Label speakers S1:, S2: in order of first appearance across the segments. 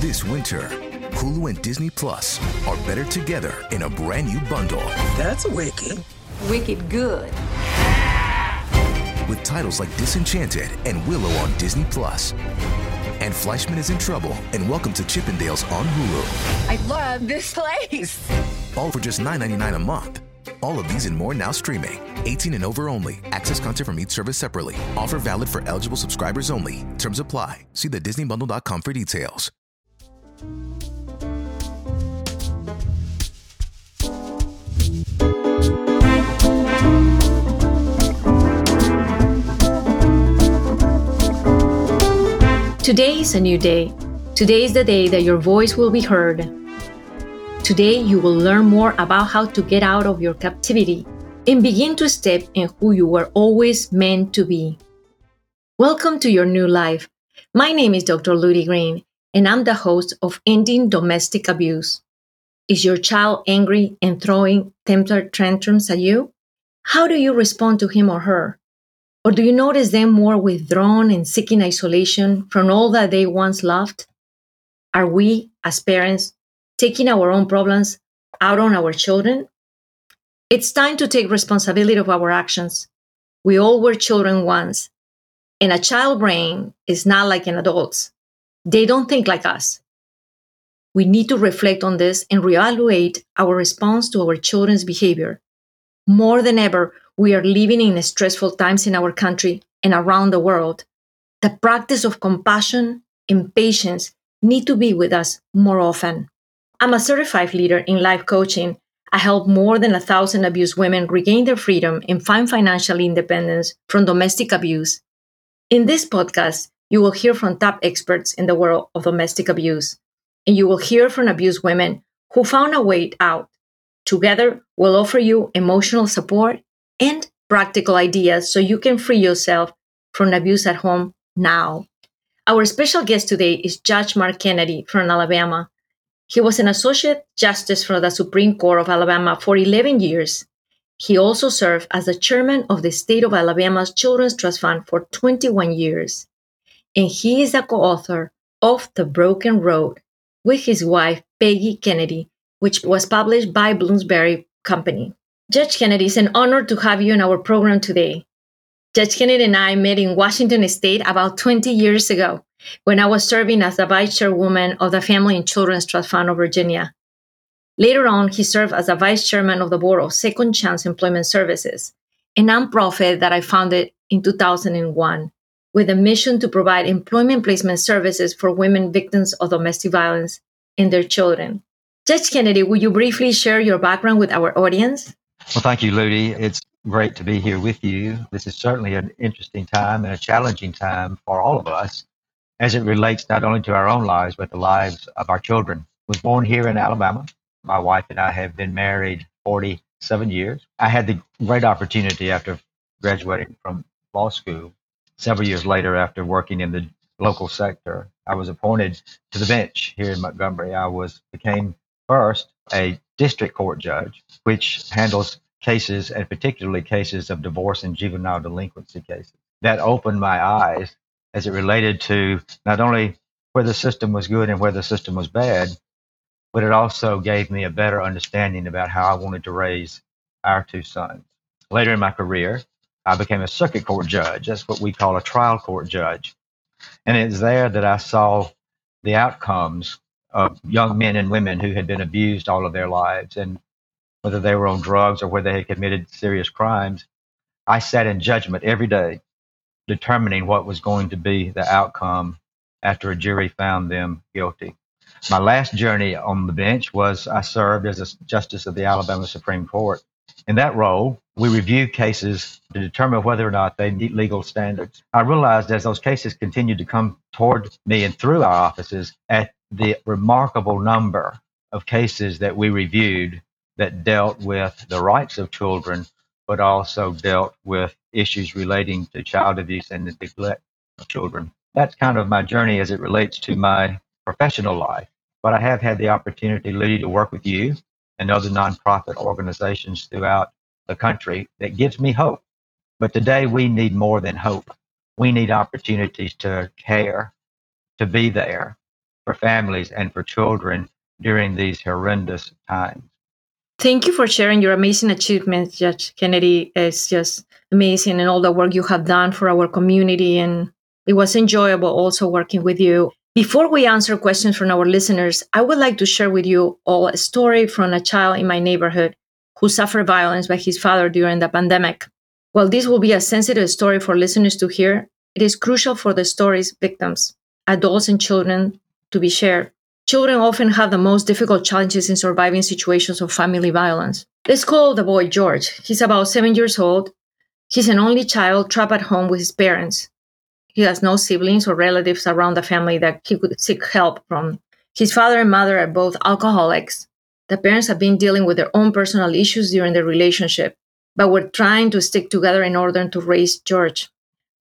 S1: This winter, Hulu and Disney Plus are better together in a brand new bundle.
S2: That's wicked.
S3: Wicked good.
S1: With titles like Disenchanted and Willow on Disney Plus. And Fleishman is in trouble and Welcome to Chippendales on Hulu.
S3: I love this place.
S1: All for just $9.99 a month. All of these and more now streaming. 18 and over only. Access content from each service separately. Offer valid for eligible subscribers only. Terms apply. See the DisneyBundle.com for details.
S4: Today is a new day. Today is the day that your voice will be heard. Today, you will learn more about how to get out of your captivity and begin to step in who you were always meant to be. Welcome to your new life. My name is Dr. Ludy Green, and I'm the host of Ending Domestic Abuse. Is your child angry and throwing temper tantrums at you? How do you respond to him or her? Or do you notice them more withdrawn and seeking isolation from all that they once loved? Are we, as parents, taking our own problems out on our children? It's time to take responsibility of our actions. We all were children once, and a child brain is not like an adult's. They don't think like us. We need to reflect on this and reevaluate our response to our children's behavior. More than ever, we are living in stressful times in our country and around the world. The practice of compassion and patience need to be with us more often. I'm a certified leader in life coaching. I help more than a thousand abused women regain their freedom and find financial independence from domestic abuse. In this podcast, you will hear from top experts in the world of domestic abuse, and you will hear from abused women who found a way out. Together, we'll offer you emotional support and practical ideas so you can free yourself from abuse at home now. Our special guest today is Judge Mark Kennedy from Alabama. He was an Associate Justice for the Supreme Court of Alabama for 11 years. He also served as the chairman of the state of Alabama's Children's Trust Fund for 21 years. And he is a co author of The Broken Road with his wife, Peggy Kennedy, which was published by Bloomsbury Company. Judge Kennedy, it's an honor to have you in our program today. Judge Kennedy and I met in Washington State about 20 years ago when I was serving as the vice chairwoman of the Family and Children's Trust Fund of Virginia. Later on, he served as the vice chairman of the board of Second Chance Employment Services, a nonprofit that I founded in 2001 with a mission to provide employment placement services for women victims of domestic violence and their children. Judge Kennedy, would you briefly share your background with our audience?
S5: Well, thank you, Ludy. It's great to be here with you. This is certainly an interesting time and a challenging time for all of us as it relates not only to our own lives, but the lives of our children. I was born here in Alabama. My wife and I have been married 47 years. I had the great opportunity after graduating from law school, several years later, after working in the local sector, I was appointed to the bench here in Montgomery. I was became first a district court judge, which handles cases and particularly cases of divorce and juvenile delinquency cases. That opened my eyes as it related to not only where the system was good and where the system was bad, but it also gave me a better understanding about how I wanted to raise our two sons. Later in my career, I became a circuit court judge. That's what we call a trial court judge. And it's there that I saw the outcomes of young men and women who had been abused all of their lives, and whether they were on drugs or whether they had committed serious crimes, I sat in judgment every day, determining what was going to be the outcome after a jury found them guilty. My last journey on the bench was I served as a justice of the Alabama Supreme Court. In that role, we review cases to determine whether or not they meet legal standards. I realized as those cases continued to come toward me and through our offices at the remarkable number of cases that we reviewed that dealt with the rights of children, but also dealt with issues relating to child abuse and the neglect of children. That's kind of my journey as it relates to my professional life. But I have had the opportunity, Ludy, to work with you and other nonprofit organizations throughout the country that gives me hope. But today we need more than hope. We need opportunities to care, to be there, for families and for children during these horrendous times.
S4: Thank you for sharing your amazing achievements, Judge Kennedy. It's just amazing and all the work you have done for our community. And it was enjoyable also working with you. Before we answer questions from our listeners, I would like to share with you all a story from a child in my neighborhood who suffered violence by his father during the pandemic. While this will be a sensitive story for listeners to hear, it is crucial for the story's victims, adults and children, to be shared. Children often have the most difficult challenges in surviving situations of family violence. Let's call the boy George. He's about seven years old. He's an only child trapped at home with his parents. He has no siblings or relatives around the family that he could seek help from. His father and mother are both alcoholics. The parents have been dealing with their own personal issues during their relationship, but were trying to stick together in order to raise George.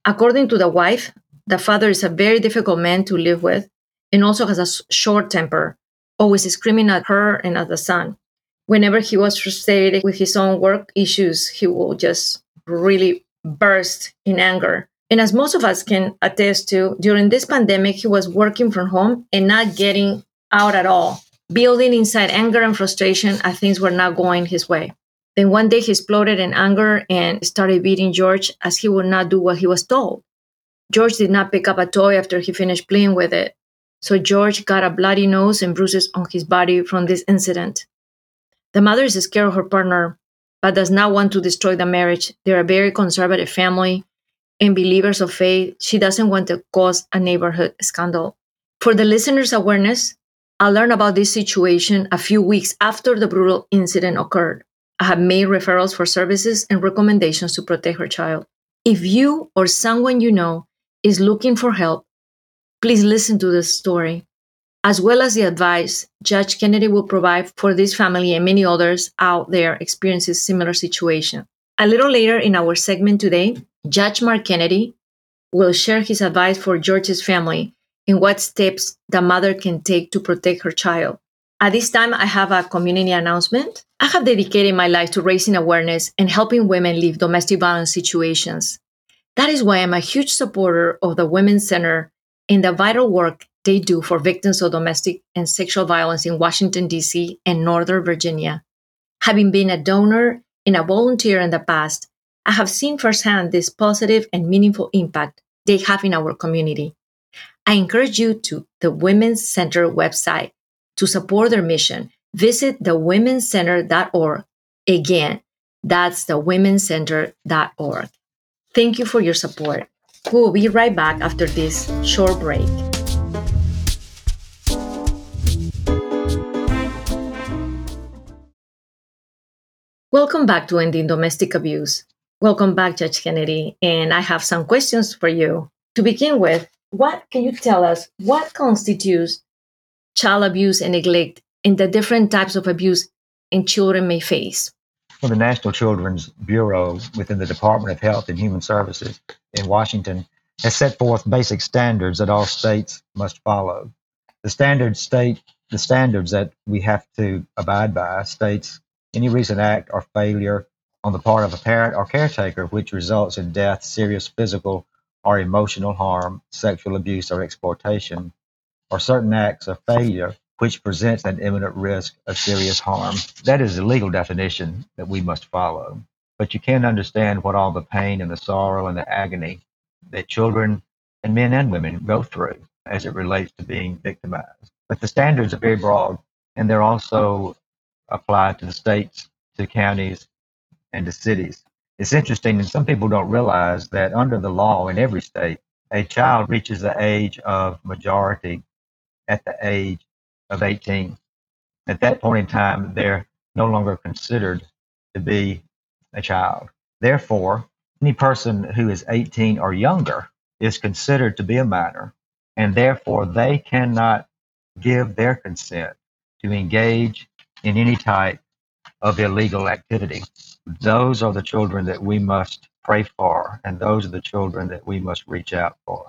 S4: According to the wife, the father is a very difficult man to live with and also has a short temper, always screaming at her and at the son. Whenever he was frustrated with his own work issues, he will just really burst in anger. And as most of us can attest to, during this pandemic, he was working from home and not getting out at all, building inside anger and frustration as things were not going his way. Then one day he exploded in anger and started beating George as he would not do what he was told. George did not pick up a toy after he finished playing with it. So George got a bloody nose and bruises on his body from this incident. The mother is scared of her partner, but does not want to destroy the marriage. They're a very conservative family and believers of faith. She doesn't want to cause a neighborhood scandal. For the listeners' awareness, I learned about this situation a few weeks after the brutal incident occurred. I have made referrals for services and recommendations to protect her child. If you or someone you know is looking for help, Please listen to this story, as well as the advice Judge Kennedy will provide for this family and many others out there experiencing similar situation. A little later in our segment today, Judge Mark Kennedy will share his advice for George's family and what steps the mother can take to protect her child. At this time, I have a community announcement. I have dedicated my life to raising awareness and helping women leave domestic violence situations. That is why I'm a huge supporter of the Women's Center in the vital work they do for victims of domestic and sexual violence in Washington, D.C. and Northern Virginia. Having been a donor and a volunteer in the past, I have seen firsthand this positive and meaningful impact they have in our community. I encourage you to the Women's Center website to support their mission. Visit thewomenscenter.org. Again, that's thewomenscenter.org. Thank you for your support. We will be right back after this short break. Welcome back to Ending Domestic Abuse. Welcome back, Judge Kennedy. And I have some questions for you. To begin with, what can you tell us what constitutes child abuse and neglect and the different types of abuse in children may face?
S5: Well, the National Children's Bureau within the Department of Health and Human Services in Washington has set forth basic standards that all states must follow. The standards state the standards that we have to abide by states any recent act or failure on the part of a parent or caretaker which results in death, serious physical or emotional harm, sexual abuse or exploitation, or certain acts of failure which presents an imminent risk of serious harm. That is the legal definition that we must follow. But you can't understand what all the pain and the sorrow and the agony that children and men and women go through as it relates to being victimized. But the standards are very broad, and they're also applied to the states, to counties, and to cities. It's interesting, and some people don't realize that under the law in every state, a child reaches the age of majority at the age of 18. At that point in time, they're no longer considered to be a child. Therefore, any person who is 18 or younger is considered to be a minor, and therefore they cannot give their consent to engage in any type of illegal activity. Those are the children that we must pray for, and those are the children that we must reach out for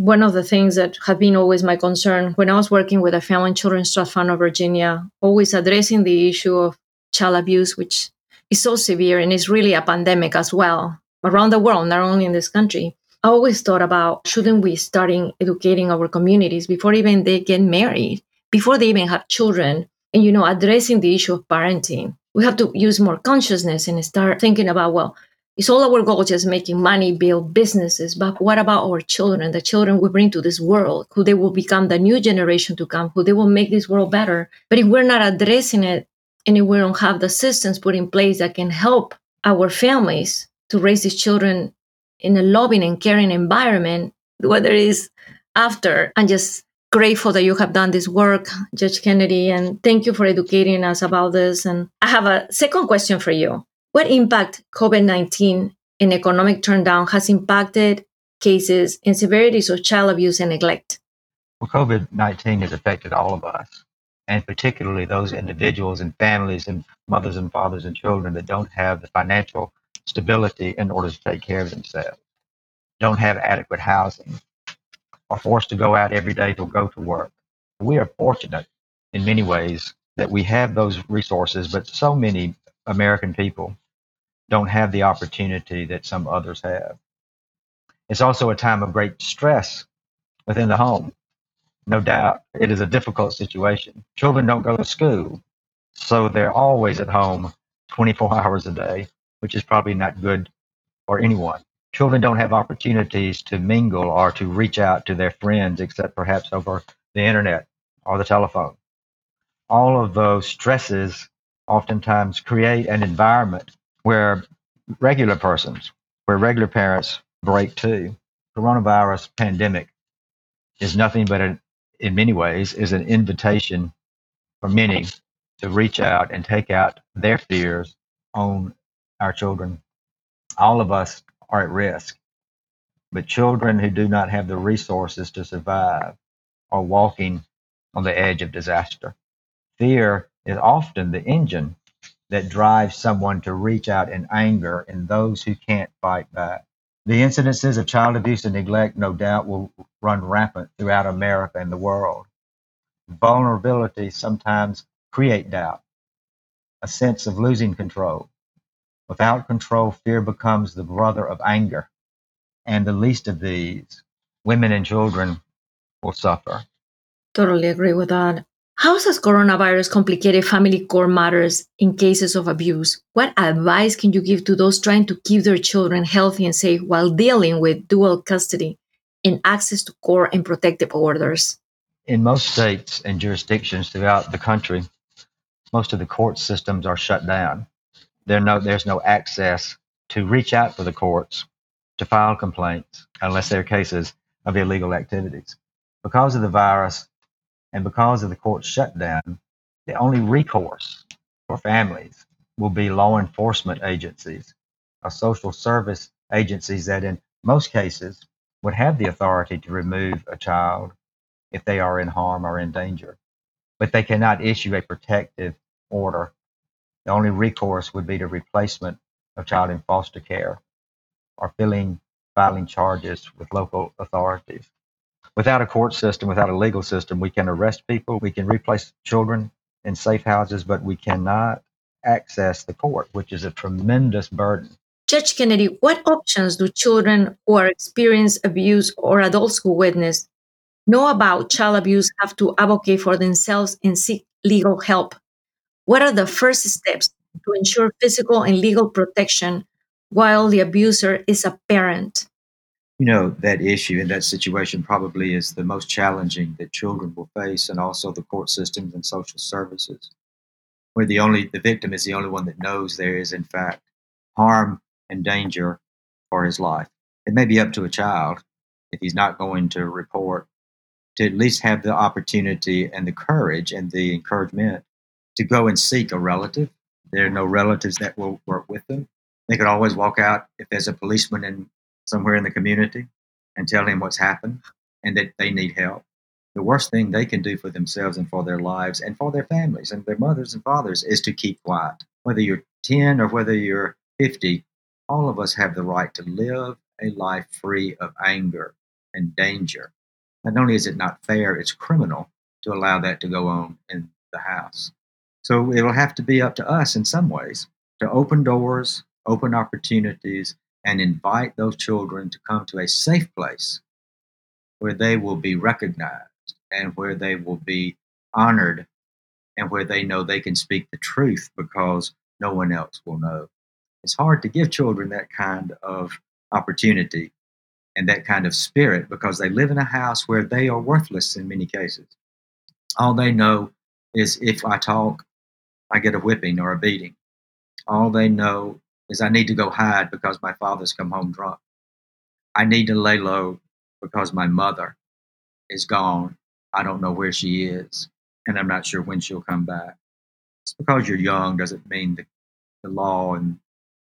S4: one of the things that have been always my concern when I was working with a Family and Children's Trust Fund of Virginia, always addressing the issue of child abuse, which is so severe and is really a pandemic as well around the world, not only in this country. I always thought about shouldn't we starting educating our communities before even they get married, before they even have children, you know, addressing the issue of parenting. We have to use more consciousness and start thinking about, well, it's all our goal just making money, build businesses, but what about our children, the children we bring to this world, who they will become the new generation to come, who they will make this world better. But if we're not addressing it and if we don't have the systems put in place that can help our families to raise these children in a loving and caring environment, whether it is after, I'm just grateful that you have done this work, Judge Kennedy, and thank you for educating us about this. And I have a second question for you. What impact COVID 19 and economic turndown has impacted cases and severities of child abuse and neglect?
S5: Well, COVID 19 has affected all of us, and particularly those individuals and families and mothers and fathers and children that don't have the financial stability in order to take care of themselves, don't have adequate housing, are forced to go out every day to go to work. We are fortunate in many ways that we have those resources, but so many American people don't have the opportunity that some others have. It's also a time of great stress within the home. No doubt, it is a difficult situation. Children don't go to school, so they're always at home 24 hours a day, which is probably not good for anyone. Children don't have opportunities to mingle or to reach out to their friends except perhaps over the internet or the telephone. All of those stresses oftentimes create an environment where regular persons, where regular parents break too. Coronavirus pandemic is nothing but an, in many ways is an invitation for many to reach out and take out their fears on our children. All of us are at risk, but children who do not have the resources to survive are walking on the edge of disaster. Fear is often the engine that drives someone to reach out in anger in those who can't fight back. The incidences of child abuse and neglect, no doubt, will run rampant throughout America and the world. Vulnerability sometimes create doubt, a sense of losing control. Without control, fear becomes the brother of anger, and the least of these, women and children, will suffer.
S4: Totally agree with that. How has coronavirus complicated family court matters in cases of abuse? What advice can you give to those trying to keep their children healthy and safe while dealing with dual custody and access to court and protective orders?
S5: In most states and jurisdictions throughout the country, most of the court systems are shut down. There no, there's no access to reach out for the courts to file complaints unless there are cases of illegal activities. Because of the virus, and because of the court shutdown, the only recourse for families will be law enforcement agencies or social service agencies that, in most cases, would have the authority to remove a child if they are in harm or in danger. But they cannot issue a protective order. The only recourse would be the replacement of child in foster care or filling, filing charges with local authorities without a court system, without a legal system, we can arrest people, we can replace children in safe houses, but we cannot access the court, which is a tremendous burden.
S4: Judge Kennedy, what options do children who are experiencing abuse or adults who witness know about child abuse have to advocate for themselves and seek legal help? What are the first steps to ensure physical and legal protection while the abuser is a parent?
S6: you know that issue and that situation probably is the most challenging that children will face and also the court systems and social services where the only the victim is the only one that knows there is in fact harm and danger for his life it may be up to a child if he's not going to report to at least have the opportunity and the courage and the encouragement to go and seek a relative there are no relatives that will work with them they could always walk out if there's a policeman in somewhere in the community and tell him what's happened and that they need help. The worst thing they can do for themselves and for their lives and for their families and their mothers and fathers is to keep quiet. Whether you're 10 or whether you're 50, all of us have the right to live a life free of anger and danger. Not only is it not fair, it's criminal to allow that to go on in the house. So it'll have to be up to us in some ways to open doors, open opportunities,
S5: and invite those children to come to a safe place where they will be recognized and where they will be honored and where they know they can speak the truth because no one else will know. It's hard to give children that kind of opportunity and that kind of spirit because they live in a house where they are worthless in many cases. All they know is if I talk, I get a whipping or a beating. All they know is I need to go hide because my father's come home drunk. I need to lay low because my mother is gone. I don't know where she is, and I'm not sure when she'll come back. It's because you're young doesn't mean the, the law and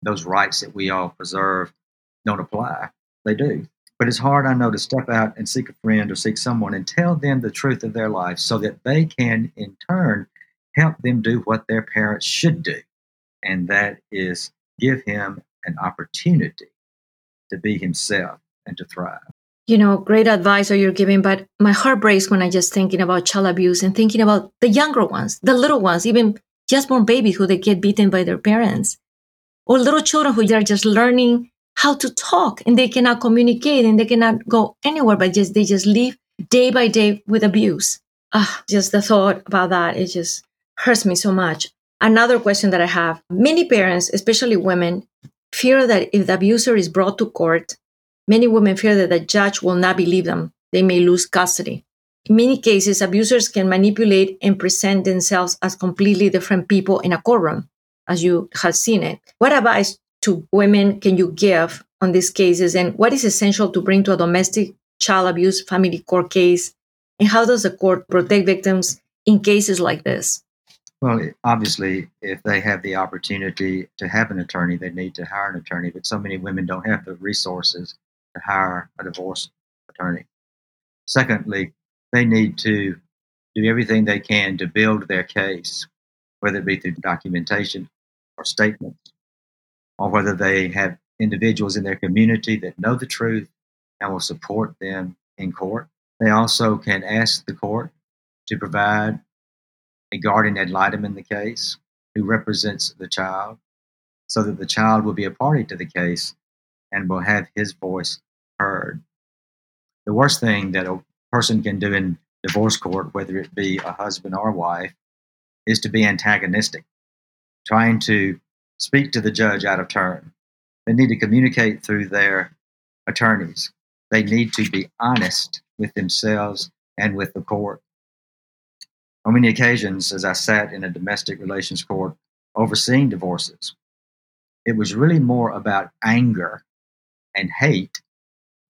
S5: those rights that we all preserve don't apply. They do. But it's hard, I know, to step out and seek a friend or seek someone and tell them the truth of their life so that they can, in turn, help them do what their parents should do. And that is give him an opportunity to be himself and to thrive.
S4: You know, great advice that you're giving, but my heart breaks when I just thinking about child abuse and thinking about the younger ones, the little ones, even just born babies who they get beaten by their parents, or little children who are just learning how to talk and they cannot communicate and they cannot go anywhere, but just they just live day by day with abuse. Ah, just the thought about that is just hurts me so much. Another question that I have many parents, especially women, fear that if the abuser is brought to court, many women fear that the judge will not believe them. They may lose custody. In many cases, abusers can manipulate and present themselves as completely different people in a courtroom, as you have seen it. What advice to women can you give on these cases and what is essential to bring to a domestic child abuse family court case and how does the court protect victims in cases like this
S5: well obviously if they have the opportunity to have an attorney they need to hire an attorney but so many women don't have the resources to hire a divorce attorney secondly they need to do everything they can to build their case whether it be through documentation or statements or whether they have individuals in their community that know the truth and will support them in court. They also can ask the court to provide a guardian ad litem in the case who represents the child so that the child will be a party to the case and will have his voice heard. The worst thing that a person can do in divorce court, whether it be a husband or wife, is to be antagonistic, trying to speak to the judge out of turn. They need to communicate through their attorneys. They need to be honest with themselves and with the court. On many occasions, as I sat in a domestic relations court overseeing divorces, it was really more about anger and hate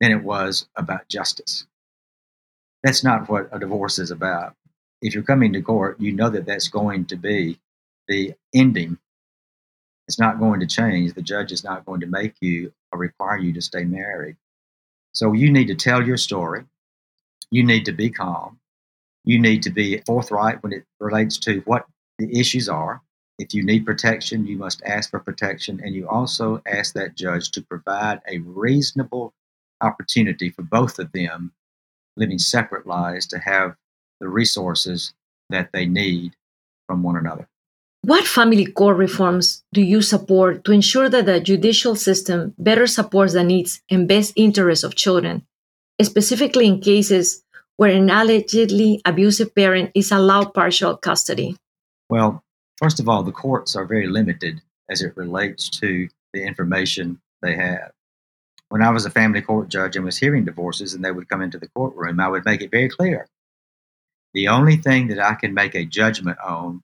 S5: than it was about justice. That's not what a divorce is about. If you're coming to court, you know that that's going to be the ending it's not going to change. The judge is not going to make you or require you to stay married. So you need to tell your story. You need to be calm. You need to be forthright when it relates to what the issues are. If you need protection, you must ask for protection. And you also ask that judge to provide a reasonable opportunity for both of them living separate lives to have the resources that they need from one another.
S4: What family court reforms do you support to ensure that the judicial system better supports the needs and best interests of children, specifically in cases where an allegedly abusive parent is allowed partial custody?
S5: Well, first of all, the courts are very limited as it relates to the information they have. When I was a family court judge and was hearing divorces and they would come into the courtroom, I would make it very clear. The only thing that I can make a judgment on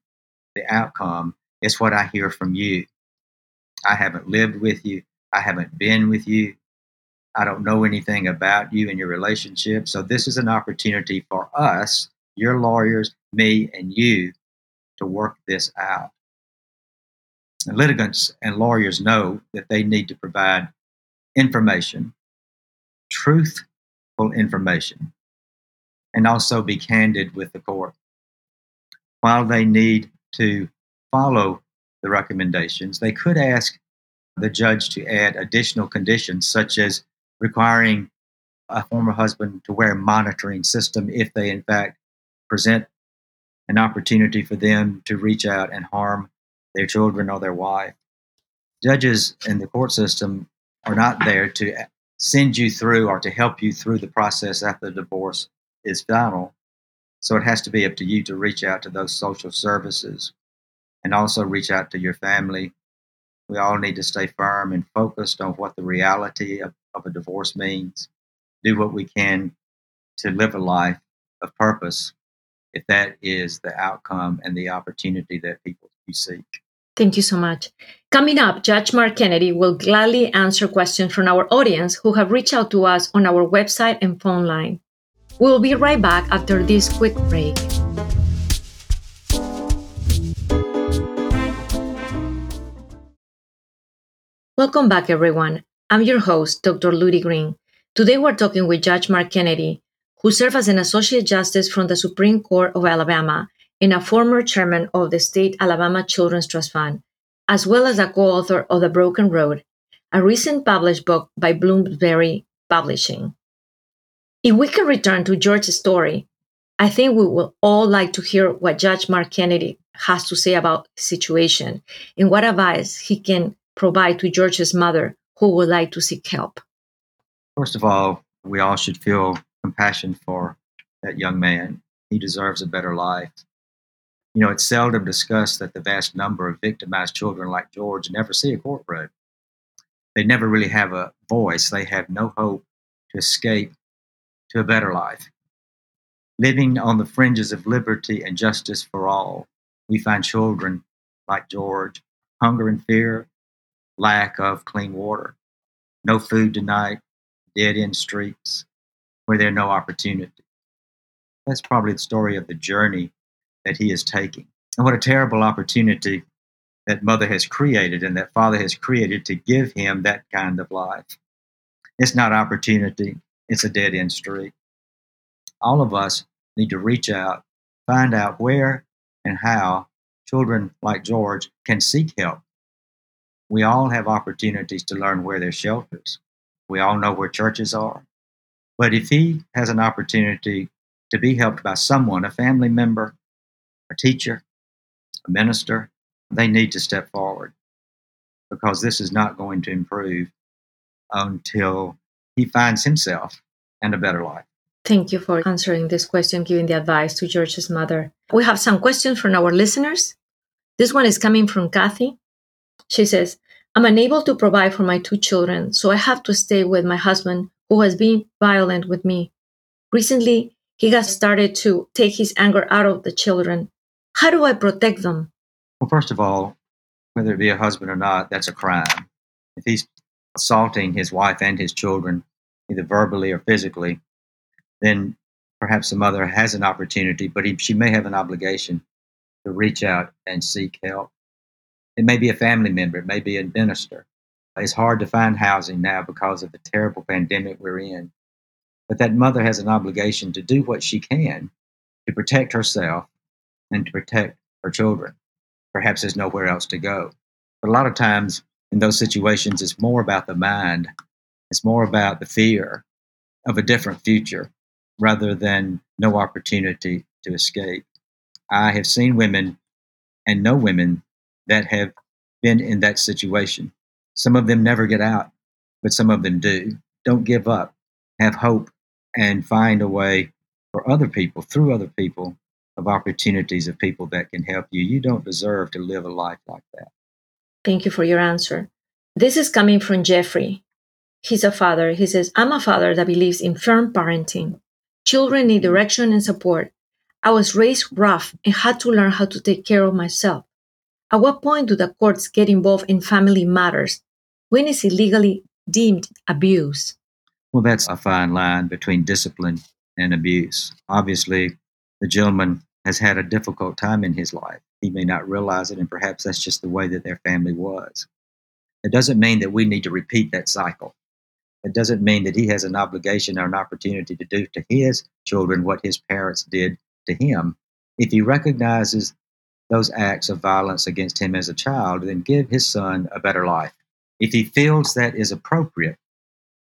S5: the outcome is what I hear from you. I haven't lived with you. I haven't been with you. I don't know anything about you and your relationship. So, this is an opportunity for us, your lawyers, me, and you, to work this out. And litigants and lawyers know that they need to provide information, truthful information, and also be candid with the court. While they need to follow the recommendations, they could ask the judge to add additional conditions, such as requiring a former husband to wear a monitoring system if they, in fact, present an opportunity for them to reach out and harm their children or their wife. Judges in the court system are not there to send you through or to help you through the process after the divorce is final. So it has to be up to you to reach out to those social services and also reach out to your family. We all need to stay firm and focused on what the reality of, of a divorce means. Do what we can to live a life of purpose if that is the outcome and the opportunity that people you seek.
S4: Thank you so much. Coming up, Judge Mark Kennedy will gladly answer questions from our audience who have reached out to us on our website and phone line. We'll be right back after this quick break. Welcome back, everyone. I'm your host, Dr. Ludy Green. Today we're talking with Judge Mark Kennedy, who served as an Associate Justice from the Supreme Court of Alabama and a former chairman of the State Alabama Children's Trust Fund, as well as a co author of The Broken Road, a recent published book by Bloomsbury Publishing. If we can return to George's story, I think we will all like to hear what Judge Mark Kennedy has to say about the situation and what advice he can provide to George's mother who would like to seek help?
S5: First of all, we all should feel compassion for that young man. He deserves a better life. You know, it's seldom discussed that the vast number of victimized children like George never see a court courtroom. They never really have a voice. They have no hope to escape to a better life. Living on the fringes of liberty and justice for all, we find children like George, hunger and fear, lack of clean water, no food tonight, dead end streets where there are no opportunity. That's probably the story of the journey that he is taking. And what a terrible opportunity that mother has created and that father has created to give him that kind of life. It's not opportunity, it's a dead end street. All of us need to reach out, find out where and how children like George can seek help we all have opportunities to learn where there's shelters. We all know where churches are. But if he has an opportunity to be helped by someone, a family member, a teacher, a minister, they need to step forward because this is not going to improve until he finds himself and a better life.
S4: Thank you for answering this question, giving the advice to George's mother. We have some questions from our listeners. This one is coming from Kathy. She says, I'm unable to provide for my two children, so I have to stay with my husband who has been violent with me. Recently, he has started to take his anger out of the children. How do I protect them?
S5: Well, first of all, whether it be a husband or not, that's a crime. If he's assaulting his wife and his children, either verbally or physically, then perhaps the mother has an opportunity, but he, she may have an obligation to reach out and seek help. It may be a family member, it may be a minister. It's hard to find housing now because of the terrible pandemic we're in. But that mother has an obligation to do what she can to protect herself and to protect her children. Perhaps there's nowhere else to go. But a lot of times in those situations, it's more about the mind, it's more about the fear of a different future rather than no opportunity to escape. I have seen women and know women that have been in that situation. Some of them never get out, but some of them do. Don't give up. Have hope and find a way for other people, through other people, of opportunities of people that can help you. You don't deserve to live a life like that.
S4: Thank you for your answer. This is coming from Jeffrey. He's a father. He says, I'm a father that believes in firm parenting. Children need direction and support. I was raised rough and had to learn how to take care of myself. At what point do the courts get involved in family matters? When is it legally deemed abuse?
S5: Well, that's a fine line between discipline and abuse. Obviously, the gentleman has had a difficult time in his life. He may not realize it, and perhaps that's just the way that their family was. It doesn't mean that we need to repeat that cycle. It doesn't mean that he has an obligation or an opportunity to do to his children what his parents did to him. If he recognizes those acts of violence against him as a child, then give his son a better life. If he feels that is appropriate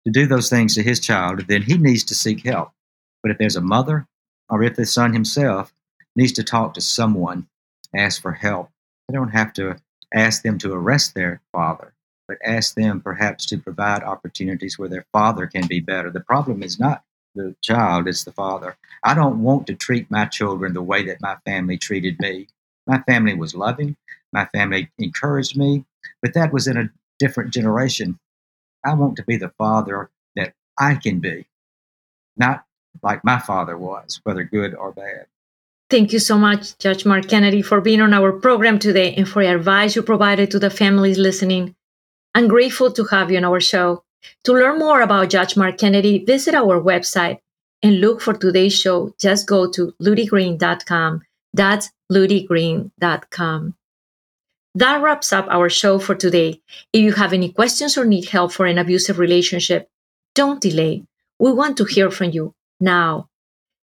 S5: to do those things to his child, then he needs to seek help. But if there's a mother, or if the son himself needs to talk to someone, ask for help, they don't have to ask them to arrest their father. but ask them perhaps to provide opportunities where their father can be better. The problem is not the child, it's the father. I don't want to treat my children the way that my family treated me. My family was loving, my family encouraged me, but that was in a different generation. I want to be the father that I can be, not like my father was, whether good or bad.
S4: Thank you so much, Judge Mark Kennedy, for being on our program today and for your advice you provided to the families listening. I'm grateful to have you on our show. To learn more about Judge Mark Kennedy, visit our website and look for today's show. Just go to ludygreen.com. That's ludygreen.com. That wraps up our show for today. If you have any questions or need help for an abusive relationship, don't delay. We want to hear from you now.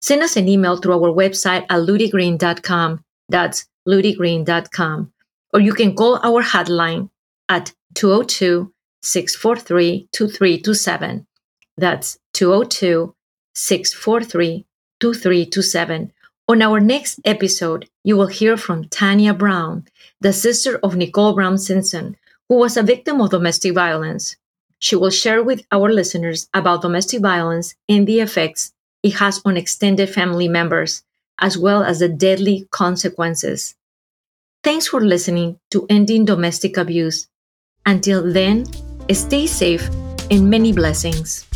S4: Send us an email through our website at ludygreen.com. That's ludygreen.com. Or you can call our hotline at 202 643 2327. That's 202 643 2327. On our next episode, you will hear from Tanya Brown, the sister of Nicole Brown Simpson, who was a victim of domestic violence. She will share with our listeners about domestic violence and the effects it has on extended family members, as well as the deadly consequences. Thanks for listening to Ending Domestic Abuse. Until then, stay safe and many blessings.